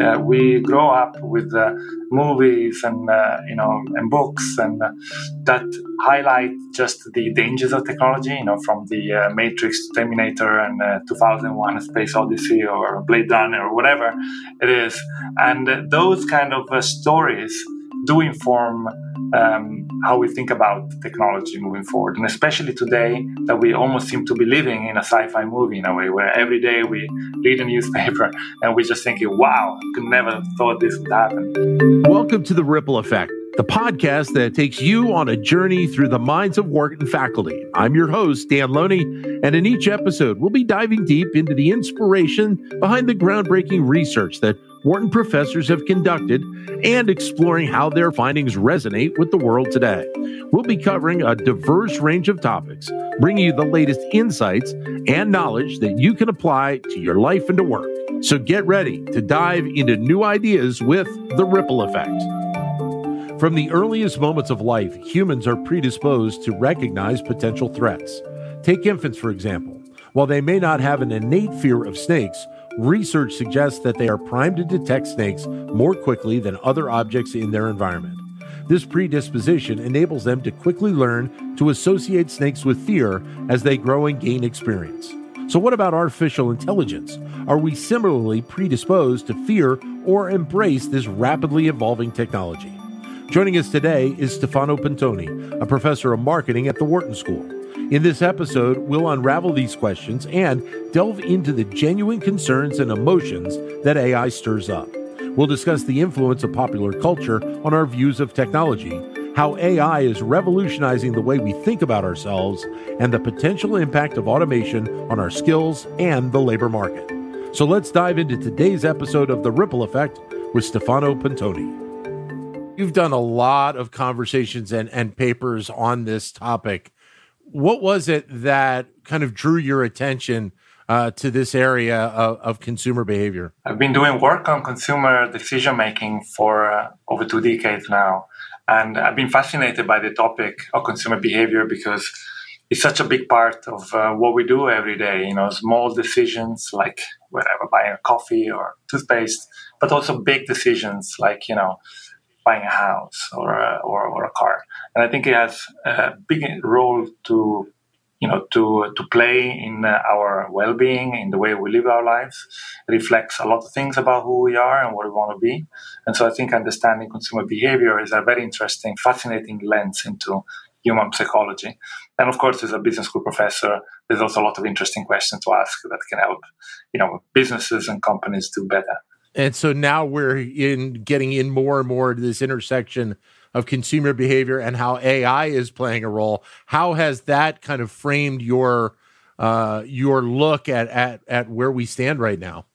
Uh, we grow up with uh, movies and uh, you know and books and uh, that highlight just the dangers of technology. You know, from the uh, Matrix, Terminator, and 2001: Space Odyssey, or Blade Runner, or whatever it is. And those kind of stories do inform um, how we think about technology moving forward. And especially today, that we almost seem to be living in a sci fi movie in a way, where every day we read a newspaper and we're just thinking, wow, could never have thought this would happen. Welcome to The Ripple Effect, the podcast that takes you on a journey through the minds of Wharton faculty. I'm your host, Dan Loney, and in each episode, we'll be diving deep into the inspiration behind the groundbreaking research that Wharton professors have conducted and exploring how their findings resonate with the world today. We'll be covering a diverse range of topics, bringing you the latest insights and knowledge that you can apply to your life and to work. So get ready to dive into new ideas with the ripple effect. From the earliest moments of life, humans are predisposed to recognize potential threats. Take infants, for example. While they may not have an innate fear of snakes, Research suggests that they are primed to detect snakes more quickly than other objects in their environment. This predisposition enables them to quickly learn to associate snakes with fear as they grow and gain experience. So, what about artificial intelligence? Are we similarly predisposed to fear or embrace this rapidly evolving technology? Joining us today is Stefano Puntoni, a professor of marketing at the Wharton School. In this episode, we'll unravel these questions and delve into the genuine concerns and emotions that AI stirs up. We'll discuss the influence of popular culture on our views of technology, how AI is revolutionizing the way we think about ourselves, and the potential impact of automation on our skills and the labor market. So let's dive into today's episode of The Ripple Effect with Stefano Puntoni. You've done a lot of conversations and, and papers on this topic what was it that kind of drew your attention uh, to this area of, of, consumer behavior? I've been doing work on consumer decision making for uh, over two decades now. And I've been fascinated by the topic of consumer behavior because it's such a big part of uh, what we do every day. You know, small decisions like whatever, buying a coffee or toothpaste, but also big decisions like, you know, buying a house or a, or, or a car. And I think it has a big role to you know to to play in uh, our well-being in the way we live our lives. It reflects a lot of things about who we are and what we want to be. And so i think understanding consumer behavior is a very interesting fascinating lens into human psychology. And of course as a business school professor there's also a lot of interesting questions to ask that can help you know businesses and companies do better and so now we're in getting in more and more to this intersection of consumer behavior and how AI is playing a role. How has that kind of framed your uh, your look at, at at where we stand right now?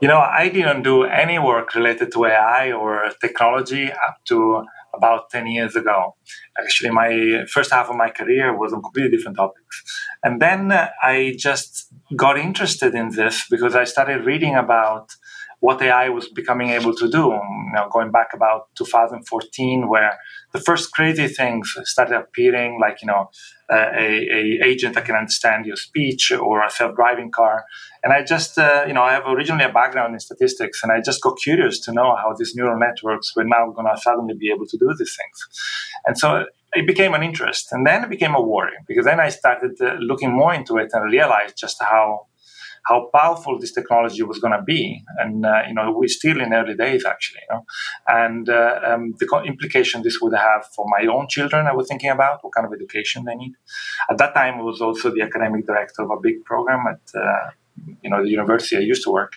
You know, I didn't do any work related to AI or technology up to about 10 years ago. Actually, my first half of my career was on completely different topics. And then I just got interested in this because I started reading about what AI was becoming able to do. You know, going back about 2014, where the first crazy things started appearing, like you know, uh, a, a, agent that can understand your speech or a self-driving car. And I just, uh, you know, I have originally a background in statistics, and I just got curious to know how these neural networks were now going to suddenly be able to do these things. And so it became an interest, and then it became a worry because then I started uh, looking more into it and realized just how how powerful this technology was going to be. And, uh, you know, we're still in early days, actually, you know, and uh, um, the implication this would have for my own children, I was thinking about what kind of education they need. At that time, I was also the academic director of a big program at, uh, you know, the university I used to work.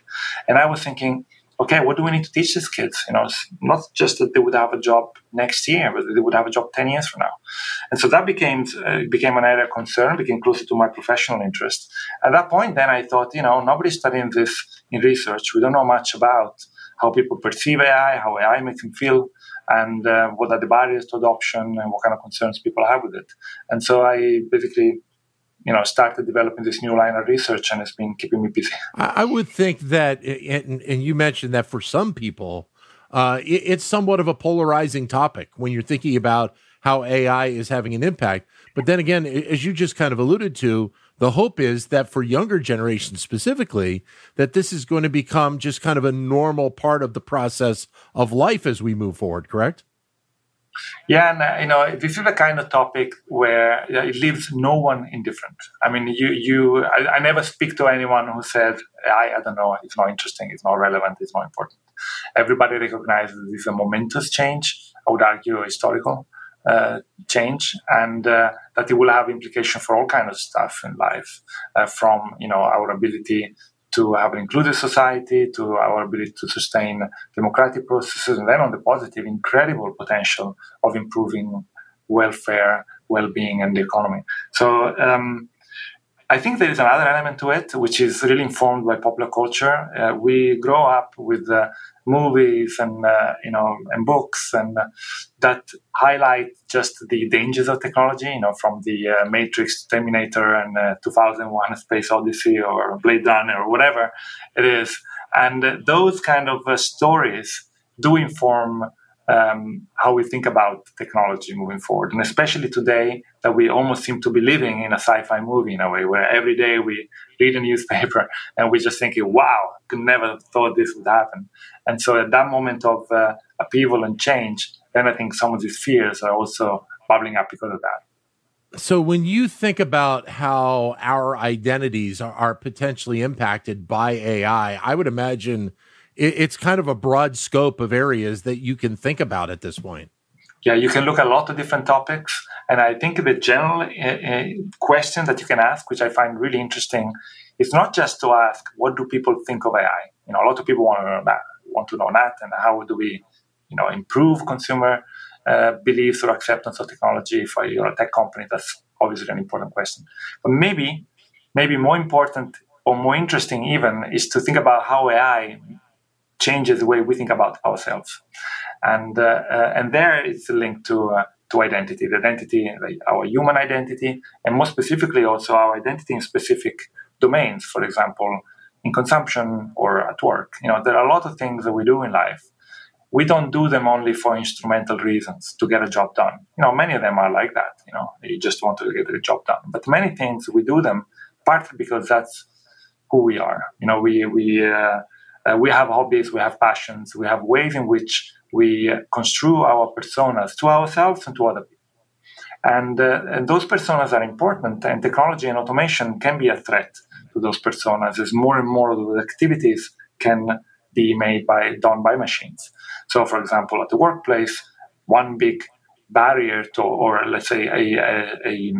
And I was thinking, okay, what do we need to teach these kids? You know, not just that they would have a job next year, but they would have a job 10 years from now. And so that became, uh, became an area of concern, became closer to my professional interest. At that point, then I thought, you know, nobody's studying this in research. We don't know much about how people perceive AI, how AI makes them feel, and uh, what are the barriers to adoption and what kind of concerns people have with it. And so I basically you know started developing this new line of research and it's been keeping me busy i would think that and, and you mentioned that for some people uh, it, it's somewhat of a polarizing topic when you're thinking about how ai is having an impact but then again as you just kind of alluded to the hope is that for younger generations specifically, that this is going to become just kind of a normal part of the process of life as we move forward, correct? Yeah, and uh, you know, this is the kind of topic where it leaves no one indifferent. I mean, you, you, I, I never speak to anyone who said, I, I don't know, it's not interesting, it's not relevant, it's not important. Everybody recognizes this is a momentous change. I would argue historical uh, change, and uh, that it will have implication for all kinds of stuff in life, uh, from you know our ability to have an inclusive society, to our ability to sustain democratic processes, and then on the positive, incredible potential of improving welfare, well-being, and the economy. So. Um, I think there is another element to it, which is really informed by popular culture. Uh, we grow up with uh, movies and uh, you know and books and uh, that highlight just the dangers of technology you know from the uh, matrix terminator and uh, 2001 space odyssey or blade runner or whatever it is. And those kind of uh, stories do inform um, how we think about technology moving forward. And especially today, that we almost seem to be living in a sci fi movie in a way, where every day we read a newspaper and we're just thinking, wow, could never have thought this would happen. And so at that moment of uh, upheaval and change, then I think some of these fears are also bubbling up because of that. So when you think about how our identities are, are potentially impacted by AI, I would imagine it's kind of a broad scope of areas that you can think about at this point. Yeah, you can look at a lot of different topics. And I think the general uh, question that you can ask, which I find really interesting, is not just to ask, what do people think of AI? You know, a lot of people want to know that, want to know that, and how do we, you know, improve consumer uh, beliefs or acceptance of technology for you're a tech company? That's obviously an important question. But maybe, maybe more important or more interesting even is to think about how AI changes the way we think about ourselves. And uh, uh, and there it's linked to uh, to identity, the identity, like our human identity, and more specifically also our identity in specific domains. For example, in consumption or at work. You know, there are a lot of things that we do in life. We don't do them only for instrumental reasons to get a job done. You know, many of them are like that. You know, you just want to get the job done. But many things we do them partly because that's who we are. You know, we we uh, uh, we have hobbies, we have passions, we have ways in which we construe our personas to ourselves and to other people. And, uh, and those personas are important, and technology and automation can be a threat to those personas as more and more of those activities can be made by done by machines. So, for example, at the workplace, one big barrier to, or let's say a, a, a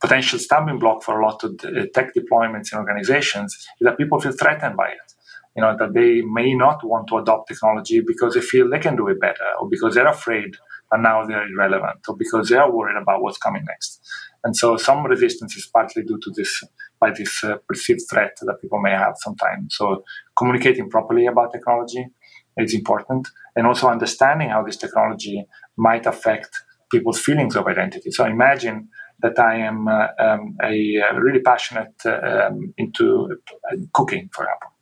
potential stumbling block for a lot of tech deployments in organizations is that people feel threatened by it you know, that they may not want to adopt technology because they feel they can do it better, or because they're afraid and now they're irrelevant, or because they are worried about what's coming next. And so some resistance is partly due to this, by this uh, perceived threat that people may have sometimes. So communicating properly about technology is important, and also understanding how this technology might affect people's feelings of identity. So imagine that I am uh, um, a, a, really passionate uh, um, into uh, cooking, for example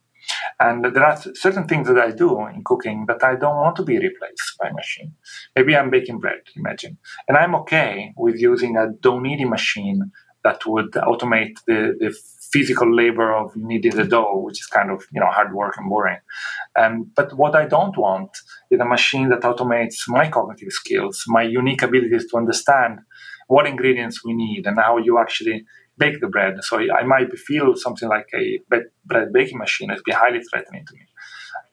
and there are certain things that I do in cooking that I don't want to be replaced by machine. Maybe I'm baking bread, imagine. And I'm okay with using a dough kneading machine that would automate the, the physical labor of kneading the dough, which is kind of you know hard work and boring. Um, but what I don't want is a machine that automates my cognitive skills, my unique abilities to understand what ingredients we need and how you actually bake the bread. So I might feel something like a bread baking machine as be highly threatening to me.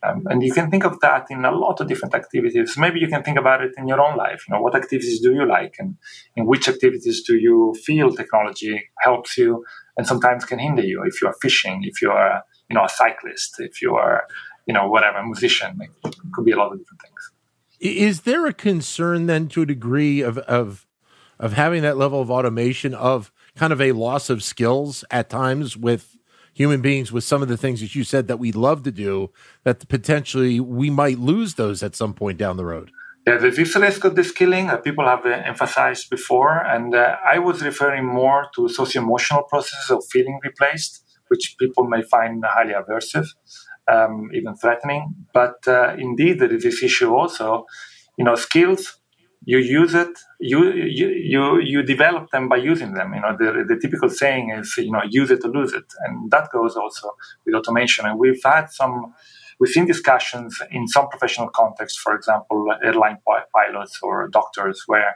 Um, and you can think of that in a lot of different activities. Maybe you can think about it in your own life. You know, what activities do you like, and in which activities do you feel technology helps you, and sometimes can hinder you? If you are fishing, if you are, you know, a cyclist, if you are, you know, whatever, a musician, it could be a lot of different things. Is there a concern then, to a degree, of of of having that level of automation of kind of a loss of skills at times with human beings with some of the things that you said that we love to do that potentially we might lose those at some point down the road. Yeah the risk of deskilling that people have uh, emphasized before and uh, i was referring more to socio-emotional processes of feeling replaced which people may find highly aversive um, even threatening. But uh, indeed there is this issue also you know skills you use it you you you, develop them by using them. You know the, the typical saying is you know use it or lose it. And that goes also with automation. And we've had some we've seen discussions in some professional contexts for example airline pilots or doctors where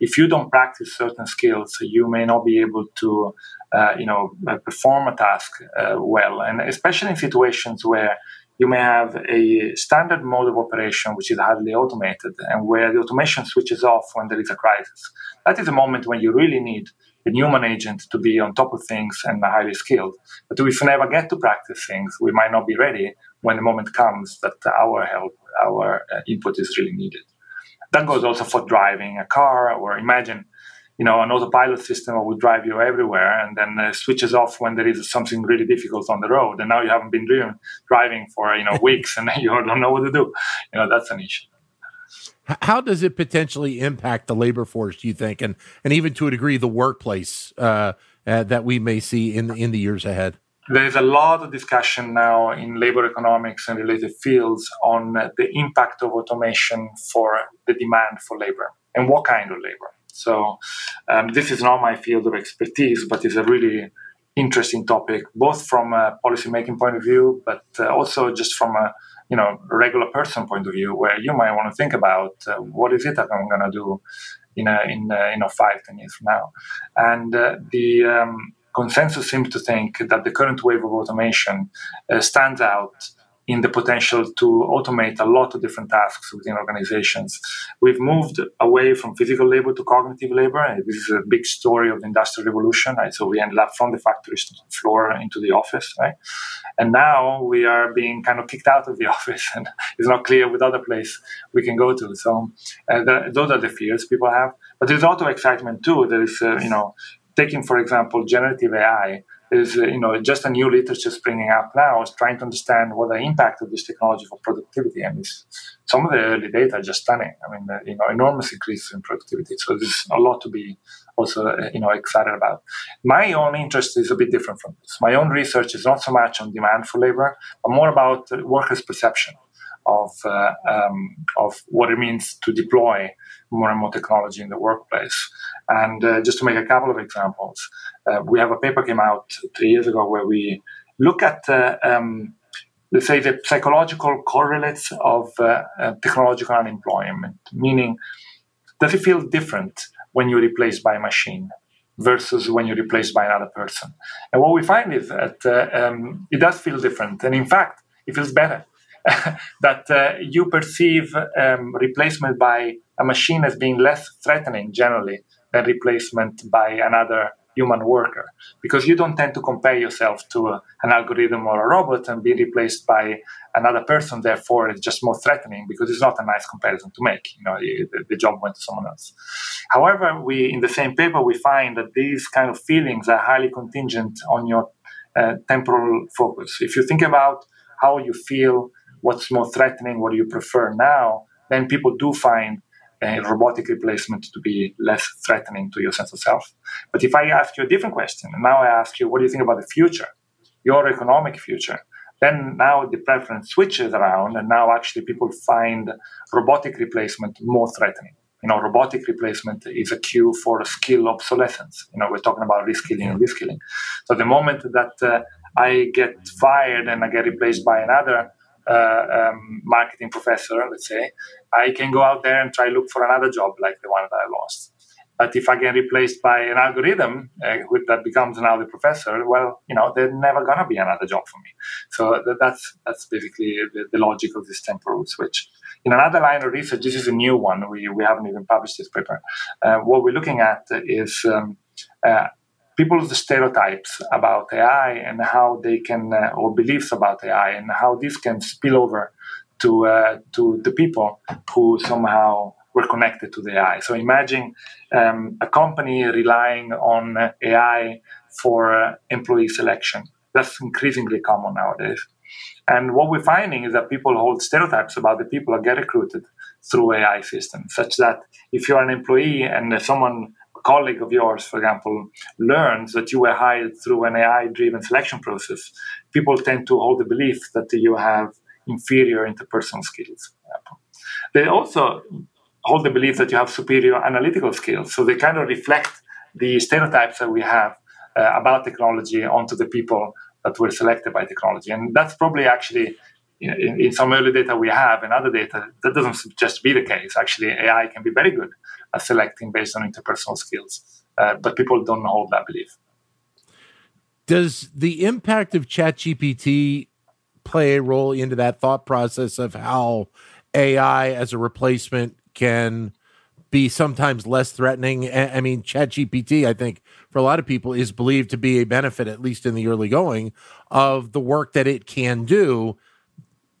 if you don't practice certain skills you may not be able to uh, you know perform a task uh, well. And especially in situations where you may have a standard mode of operation which is highly automated and where the automation switches off when there is a crisis. That is a moment when you really need a human agent to be on top of things and highly skilled. But if we never get to practice things, we might not be ready when the moment comes that our help, our uh, input is really needed. That goes also for driving a car, or imagine you know, an autopilot system will drive you everywhere and then uh, switches off when there is something really difficult on the road. And now you haven't been driven, driving for, you know, weeks and you don't know what to do. You know, that's an issue. How does it potentially impact the labor force, do you think? And, and even to a degree, the workplace uh, uh, that we may see in, in the years ahead? There is a lot of discussion now in labor economics and related fields on the impact of automation for the demand for labor and what kind of labor. So um, this is not my field of expertise, but it's a really interesting topic, both from a policy making point of view, but uh, also just from a you know regular person point of view, where you might want to think about uh, what is it that I'm going to do in a, in a, you five ten years from now, and uh, the um, consensus seems to think that the current wave of automation uh, stands out in the potential to automate a lot of different tasks within organizations. We've moved away from physical labor to cognitive labor. And this is a big story of the industrial revolution. Right? So we ended up from the the floor into the office, right? And now we are being kind of kicked out of the office, and it's not clear what other place we can go to. So uh, the, those are the fears people have. But there's also excitement too. There is, uh, you know, taking for example generative AI is uh, you know just a new literature springing up now is trying to understand what the impact of this technology for productivity and some of the early data are just stunning. I mean uh, you know enormous increases in productivity. So there's a lot to be also uh, you know excited about. My own interest is a bit different from this. My own research is not so much on demand for labor but more about workers perception of uh, um, of what it means to deploy more and more technology in the workplace. And uh, just to make a couple of examples, uh, we have a paper came out three years ago where we look at uh, um, let's say the psychological correlates of uh, uh, technological unemployment, meaning does it feel different when you're replaced by a machine? versus when you're replaced by another person. And what we find is that um, it does feel different. And in fact, it feels better that uh, you perceive um, replacement by a machine as being less threatening generally than replacement by another human worker. Because you don't tend to compare yourself to a, an algorithm or a robot and be replaced by another person therefore it's just more threatening because it's not a nice comparison to make you know the, the job went to someone else. However we in the same paper we find that these kind of feelings are highly contingent on your uh, temporal focus. If you think about how you feel what's more threatening, what do you prefer now, then people do find a robotic replacement to be less threatening to your sense of self. But if I ask you a different question, and now I ask you, what do you think about the future, your economic future? Then now the preference switches around, and now actually people find robotic replacement more threatening. You know, robotic replacement is a cue for skill obsolescence. You know, we're talking about reskilling and reskilling. So the moment that uh, I get fired and I get replaced by another, uh, um, marketing professor, let's say, I can go out there and try look for another job like the one that I lost. But if I get replaced by an algorithm uh, that becomes another professor, well, you know, there's never gonna be another job for me. So that's that's basically the, the logic of this temporal switch. In another line of research, this is a new one. We we haven't even published this paper. Uh, what we're looking at is um, uh, people's stereotypes about AI and how they can, uh, or beliefs about AI, and how this can spill over to uh, to the people who somehow were connected to the AI. So imagine um, a company relying on AI for uh, employee selection. That's increasingly common nowadays. And what we're finding is that people hold stereotypes about the people that get recruited through AI systems, such that if you're an employee and someone colleague of yours, for example, learns that you were hired through an AI driven selection process, people tend to hold the belief that you have inferior interpersonal skills. They also hold the belief that you have superior analytical skills. So they kind of reflect the stereotypes that we have uh, about technology onto the people that were selected by technology. And that's probably actually in, in, some early data we have and other data, that doesn't just be the case. Actually, AI can be very good selecting based on interpersonal skills, uh, but people don't hold that belief. Does the impact of ChatGPT play a role into that thought process of how AI as a replacement can be sometimes less threatening? I mean, ChatGPT, I think, for a lot of people, is believed to be a benefit, at least in the early going, of the work that it can do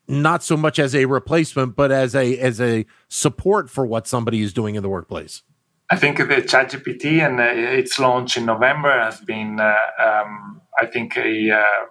not so much as a replacement, but as a as a support for what somebody is doing in the workplace? I think the ChatGPT and uh, its launch in November has been, uh, um, I think, a uh,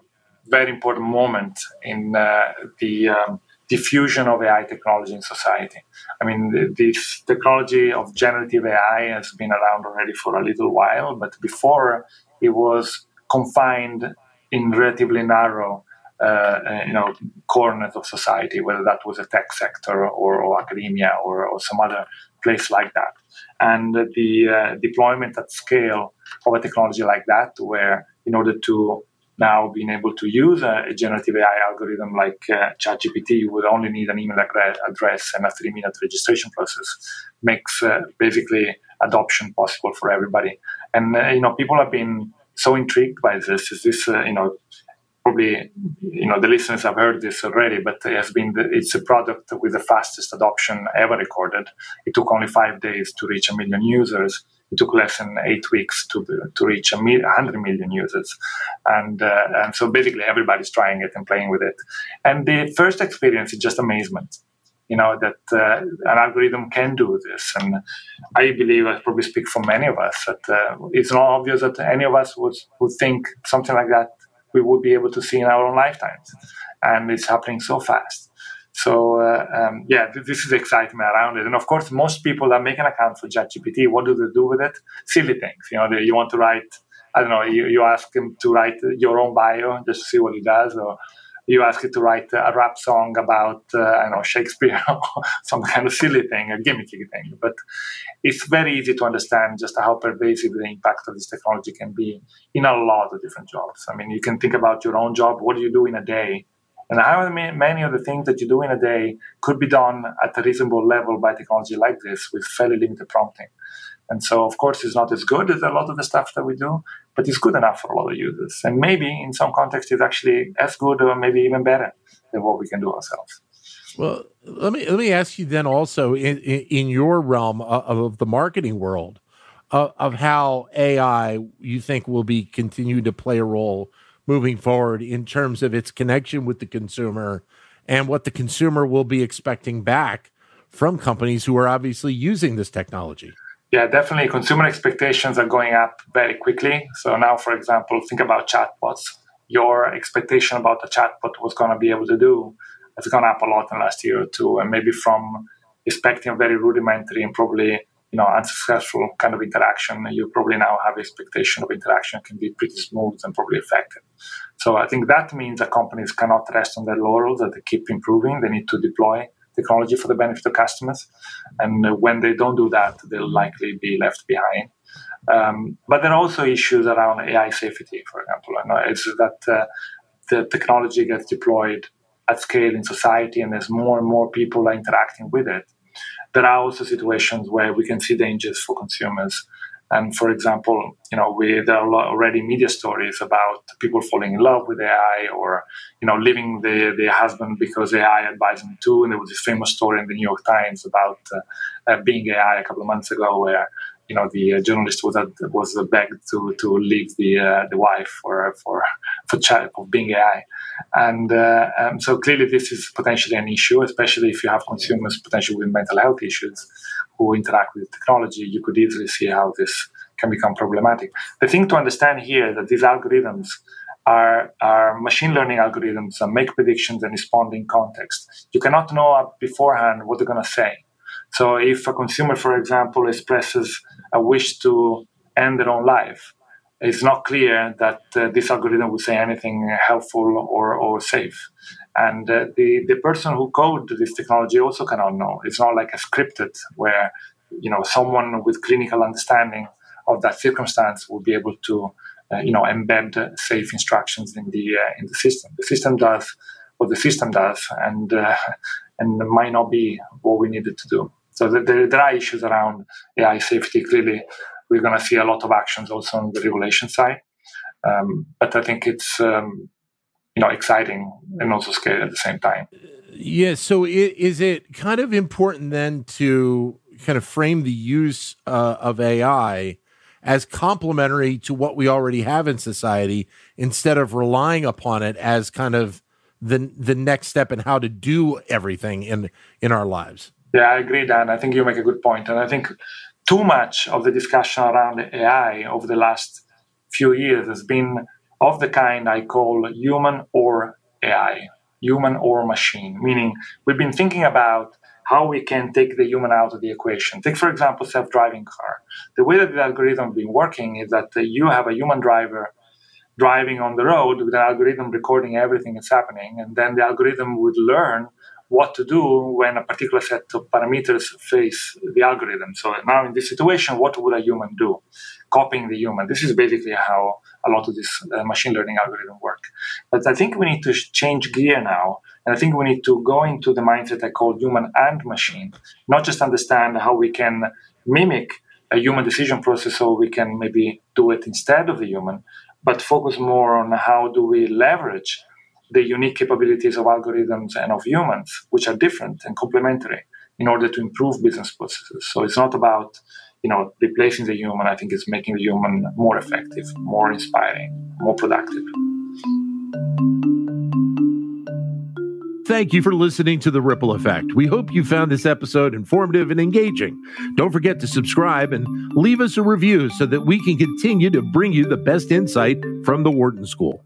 very important moment in uh, the um, diffusion of AI technology in society. I mean, this technology of generative AI has been around already for a little while, but before it was confined in relatively narrow you know corners of society, whether that was a tech sector or, or academia or, or, some other place like that. And the uh, deployment at scale of a technology like that, where in order to now being able to use a, generative AI algorithm like uh, ChatGPT, you would only need an email address and a three-minute registration process, makes uh, basically adoption possible for everybody. And uh, you know, people have been so intrigued by this. Is this you know probably you know the listeners have heard this already, but it has been the, it's a product with the fastest adoption ever recorded. It took only five days to reach a million users. It took less than eight weeks to to reach a hundred million users, and uh, and so basically everybody's trying it and playing with it. And the first experience is just amazement you know that uh, an algorithm can do this and i believe i probably speak for many of us that uh, it's not obvious that any of us would, would think something like that we would be able to see in our own lifetimes. And it's happening so fast. So uh, um, yeah, this is excitement around it. And of course, most people that make an account for ChatGPT, what do they do with it? Silly things. You know, they, you want to write. I don't know. You, you ask him to write your own bio just to see what he does, or you ask it to write a rap song about uh, I know Shakespeare or some kind of silly thing, a gimmicky thing. But it's very easy to understand just how pervasive the impact of this technology can be in a lot of different jobs. I mean, you can think about your own job. What do you do in a day? And how many of the things that you do in a day could be done at a reasonable level by technology like this with fairly limited prompting. And so, of course, it's not as good as a lot of the stuff that we do, but it's good enough for a lot of users. And maybe in some context, it's actually as good or maybe even better than what we can do ourselves. Well, let me let me ask you then also in in your realm of the marketing world of, of how AI you think will be continue to play a role moving forward in terms of its connection with the consumer and what the consumer will be expecting back from companies who are obviously using this technology. Yeah, definitely. Consumer expectations are going up very quickly. So now, for example, think about chatbots. Your expectation about the chatbot was going to be able to do has gone up a lot in the last year or two, and maybe from expecting a very rudimentary and probably you know unsuccessful kind of interaction, you probably now have expectation of interaction can be pretty smooth and probably effective. So I think that means that companies cannot rest on their laurels; that they keep improving. They need to deploy technology for the benefit of customers. And when they don't do that, they'll likely be left behind. Um, but there are also issues around AI safety, for example. And it's that uh, the technology gets deployed at scale in society and as more and more people are interacting with it. There are also situations where we can see dangers for consumers and for example, you know, we, there are already media stories about people falling in love with AI or, you know, leaving the, their husband because AI advised them to. And there was this famous story in the New York Times about uh, uh, Bing AI a couple of months ago where, you know, the uh, journalist was was begged to to leave the uh, the wife for for for chat of Bing AI, and uh, um, so clearly this is potentially an issue, especially if you have consumers potentially with mental health issues who interact with technology, you could easily see how this can become problematic. The thing to understand here is that these algorithms are, are machine learning algorithms that make predictions and respond in context. You cannot know beforehand what they're going to say. So if a consumer, for example, expresses a wish to end their own life, it's not clear that uh, this algorithm will say anything helpful or, or safe. And uh, the, the person who coded this technology also cannot know. It's not like a scripted where you know someone with clinical understanding of that circumstance will be able to uh, you know embed safe instructions in the uh, in the system. The system does what the system does, and uh, and might not be what we needed to do. So there, there are issues around AI safety. Clearly, we're going to see a lot of actions also on the regulation side. Um, but I think it's um, you know exciting and also scary at the same time. Yeah. So is it kind of important then to kind of frame the use uh, of AI as complementary to what we already have in society instead of relying upon it as kind of the the next step in how to do everything in in our lives. Yeah, I agree, Dan. I think you make a good point, and I think too much of the discussion around AI over the last few years has been of the kind I call human or AI, human or machine, meaning we've been thinking about how we can take the human out of the equation. Take, for example, self-driving car. The way that the algorithm has been working is that you have a human driver driving on the road with an algorithm recording everything that's happening, and then the algorithm would learn what to do when a particular set of parameters face the algorithm. So now in this situation, what would a human do? Copying the human. This is basically how a lot of this uh, machine learning algorithm work. But I think we need to change gear now. And I think we need to go into the mindset I call human and machine, not just understand how we can mimic a human decision process so we can maybe do it instead of the human, but focus more on how do we leverage the unique capabilities of algorithms and of humans, which are different and complementary, in order to improve business processes. So it's not about you know replacing the human. I think is making the human more effective, more inspiring, more productive. Thank you for listening to The Ripple Effect. We hope you found this episode informative and engaging. Don't forget to subscribe and leave us a review so that we can continue to bring you the best insight from the Wharton School.